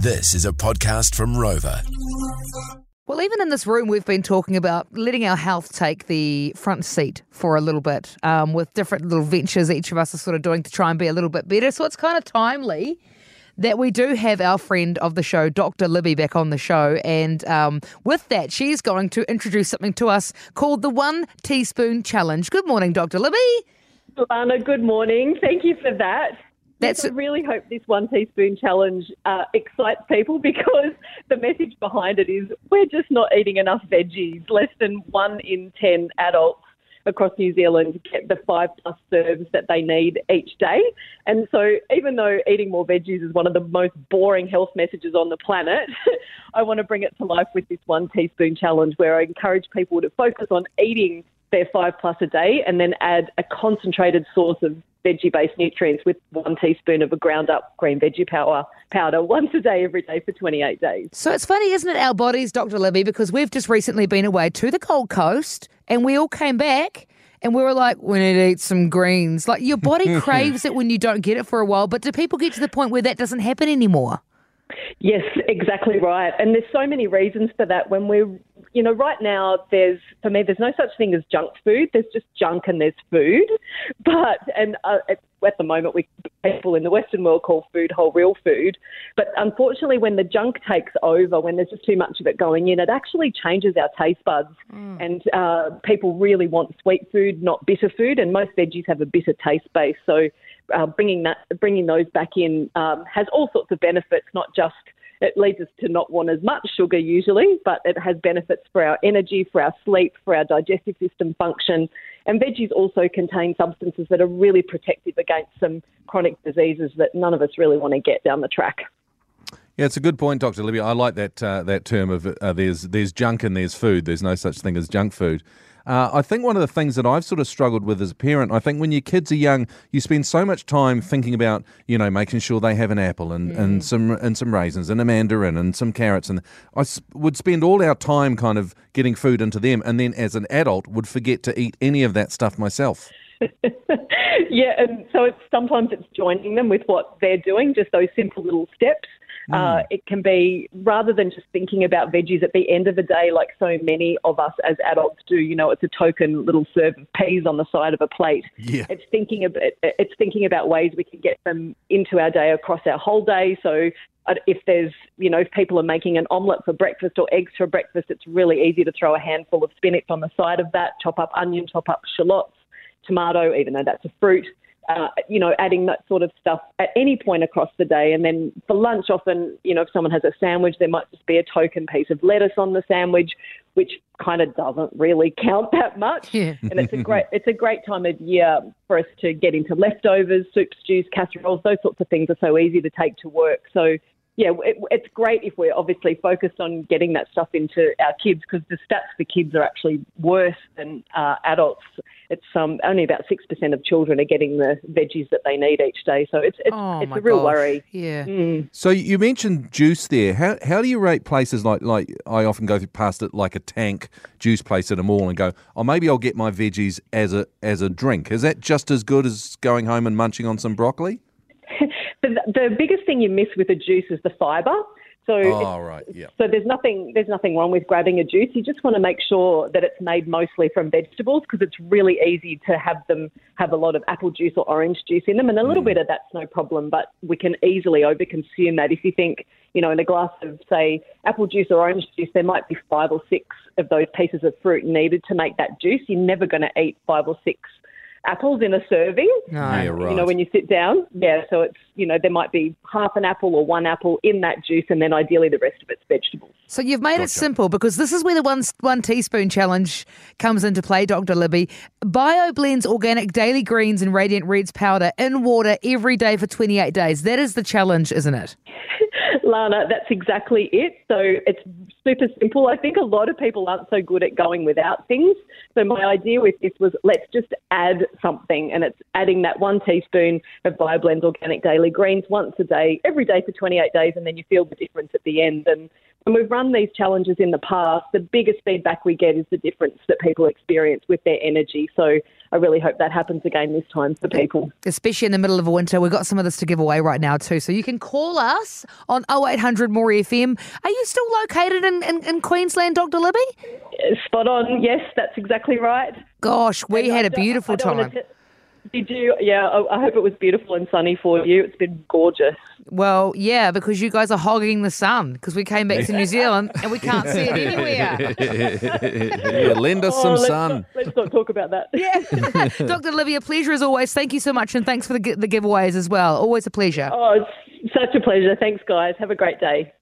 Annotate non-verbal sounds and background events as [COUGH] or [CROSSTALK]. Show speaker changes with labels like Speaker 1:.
Speaker 1: This is a podcast from Rover.
Speaker 2: Well, even in this room, we've been talking about letting our health take the front seat for a little bit um, with different little ventures each of us are sort of doing to try and be a little bit better. So it's kind of timely that we do have our friend of the show, Dr. Libby, back on the show. And um, with that, she's going to introduce something to us called the One Teaspoon Challenge. Good morning, Dr. Libby.
Speaker 3: Lana, good morning. Thank you for that.
Speaker 2: That's
Speaker 3: I really hope this one teaspoon challenge uh, excites people [LAUGHS] because the message behind it is we're just not eating enough veggies. Less than one in 10 adults across New Zealand get the five plus serves that they need each day. And so, even though eating more veggies is one of the most boring health messages on the planet, [LAUGHS] I want to bring it to life with this one teaspoon challenge where I encourage people to focus on eating their five plus a day and then add a concentrated source of veggie based nutrients with one teaspoon of a ground up green veggie power powder once a day every day for 28 days.
Speaker 2: So it's funny, isn't it, our bodies, Dr. Libby, because we've just recently been away to the Gold Coast and we all came back and we were like, we need to eat some greens. Like your body [LAUGHS] craves it when you don't get it for a while, but do people get to the point where that doesn't happen anymore?
Speaker 3: Yes, exactly right. And there's so many reasons for that. When we're, you know, right now, there's, for me, there's no such thing as junk food. There's just junk and there's food. [LAUGHS] But, and uh, at, the moment, we people in the Western world call food whole real food. But unfortunately, when the junk takes over, when there's just too much of it going in, it actually changes our taste buds. And uh, people really want sweet food, not bitter food. And most veggies have a bitter taste base. So, uh, bringing that, bringing those back in um, has all sorts of benefits, not just it leads us to not want as much sugar usually, but it has benefits for our energy, for our sleep, for our digestive system function. And veggies also contain substances that are really protective against some chronic diseases that none of us really want to get down the track.
Speaker 4: Yeah, it's a good point, Dr. Libby. I like that uh, that term of uh, there's there's junk and there's food. There's no such thing as junk food. Uh, I think one of the things that I've sort of struggled with as a parent, I think when your kids are young, you spend so much time thinking about, you know, making sure they have an apple and, and some and some raisins and a mandarin and some carrots, and I s- would spend all our time kind of getting food into them, and then as an adult would forget to eat any of that stuff myself. [LAUGHS]
Speaker 3: yeah, and so it's sometimes it's joining them with what they're doing, just those simple little steps. Uh, it can be rather than just thinking about veggies at the end of the day, like so many of us as adults do. You know, it's a token little serve of peas on the side of a plate.
Speaker 4: Yeah.
Speaker 3: It's thinking about it's thinking about ways we can get them into our day across our whole day. So uh, if there's you know if people are making an omelette for breakfast or eggs for breakfast, it's really easy to throw a handful of spinach on the side of that, chop up onion, chop up shallots, tomato, even though that's a fruit. Uh, you know, adding that sort of stuff at any point across the day. And then for lunch, often, you know, if someone has a sandwich, there might just be a token piece of lettuce on the sandwich, which kind of doesn't really [LAUGHS] count that much.
Speaker 2: Yeah.
Speaker 3: And it's a great, it's a great time of year for us to get into leftovers, soups, stews, casseroles. Those sorts of things are so easy to take to work. So. Yeah, it, it's great if we're obviously focused on getting that stuff into our kids because the stats for kids are actually worse than uh, adults. It's um, only about six percent of children are getting the veggies that they need each day, so it's it's,
Speaker 2: Oh,
Speaker 3: it's a real
Speaker 2: gosh.
Speaker 3: worry.
Speaker 2: Yeah.
Speaker 4: So you mentioned juice there. How how do you rate places like like I often go past it like a Tank juice place at a mall and go, oh maybe I'll get my veggies as a as a drink. Is that just as good as going home and munching on some broccoli? [LAUGHS]
Speaker 3: The, the biggest thing you miss with a juice is the fibre. So
Speaker 4: Oh right, yeah.
Speaker 3: So there's nothing there's nothing wrong with grabbing a juice. You just want to make sure that it's made mostly from vegetables because it's really easy to have them have a lot of apple juice or orange juice in them, and a little mm. bit of that's no problem. But we can easily overconsume that. If you think you know in a glass of say apple juice or orange juice, there might be five or six of those pieces of fruit needed to make that juice. You're never going to eat five or six apples in a serving.
Speaker 2: No.
Speaker 4: Yeah,
Speaker 3: You
Speaker 4: right.
Speaker 3: You know, when you sit down, yeah. So it's you know there might be half an apple or one apple in that juice, and then ideally the rest of it's vegetables.
Speaker 2: So you've made it simple because this is where the one one teaspoon challenge comes into play, Dr. Libby. BioBlends organic daily greens and radiant reds powder in water every day for 28 days. That is the challenge, isn't it? [LAUGHS] [LAUGHS]
Speaker 3: Lana, that's exactly it. So it's super simple. I think a lot of people aren't so good at going without things. So my idea with this was let's just add something, and it's adding that one teaspoon of BioBlends organic daily greens once a day, every day for 28 days, and then you feel the difference at the end. And when we've run these challenges in the past, the biggest feedback we get is the difference that people experience with their energy. So I really hope that happens again this time for people.
Speaker 2: Especially in the middle of winter. We've got some of this to give away right now, too. So you can call us on 0800 More FM. Are you still located in, in, in Queensland, Dr. Libby?
Speaker 3: Spot on. Yes, that's exactly right.
Speaker 2: Gosh, we
Speaker 3: And
Speaker 2: had a beautiful
Speaker 3: I don't wanna
Speaker 2: time.
Speaker 3: T- did you? Yeah, I, I hope it was beautiful and sunny for you. It's been gorgeous.
Speaker 2: Well, yeah, because you guys are hogging the sun because we came back to New [LAUGHS] Zealand and we can't see it anywhere. [LAUGHS]
Speaker 4: yeah, lend us
Speaker 3: Oh,
Speaker 4: some
Speaker 3: let's
Speaker 4: sun.
Speaker 3: Not, let's not talk about that.
Speaker 2: Yeah. [LAUGHS] Dr. Olivia, pleasure as always. Thank you so much and thanks for the, gi- the giveaways as well. Always a pleasure.
Speaker 3: Oh, it's such a pleasure. Thanks, guys. Have a great day.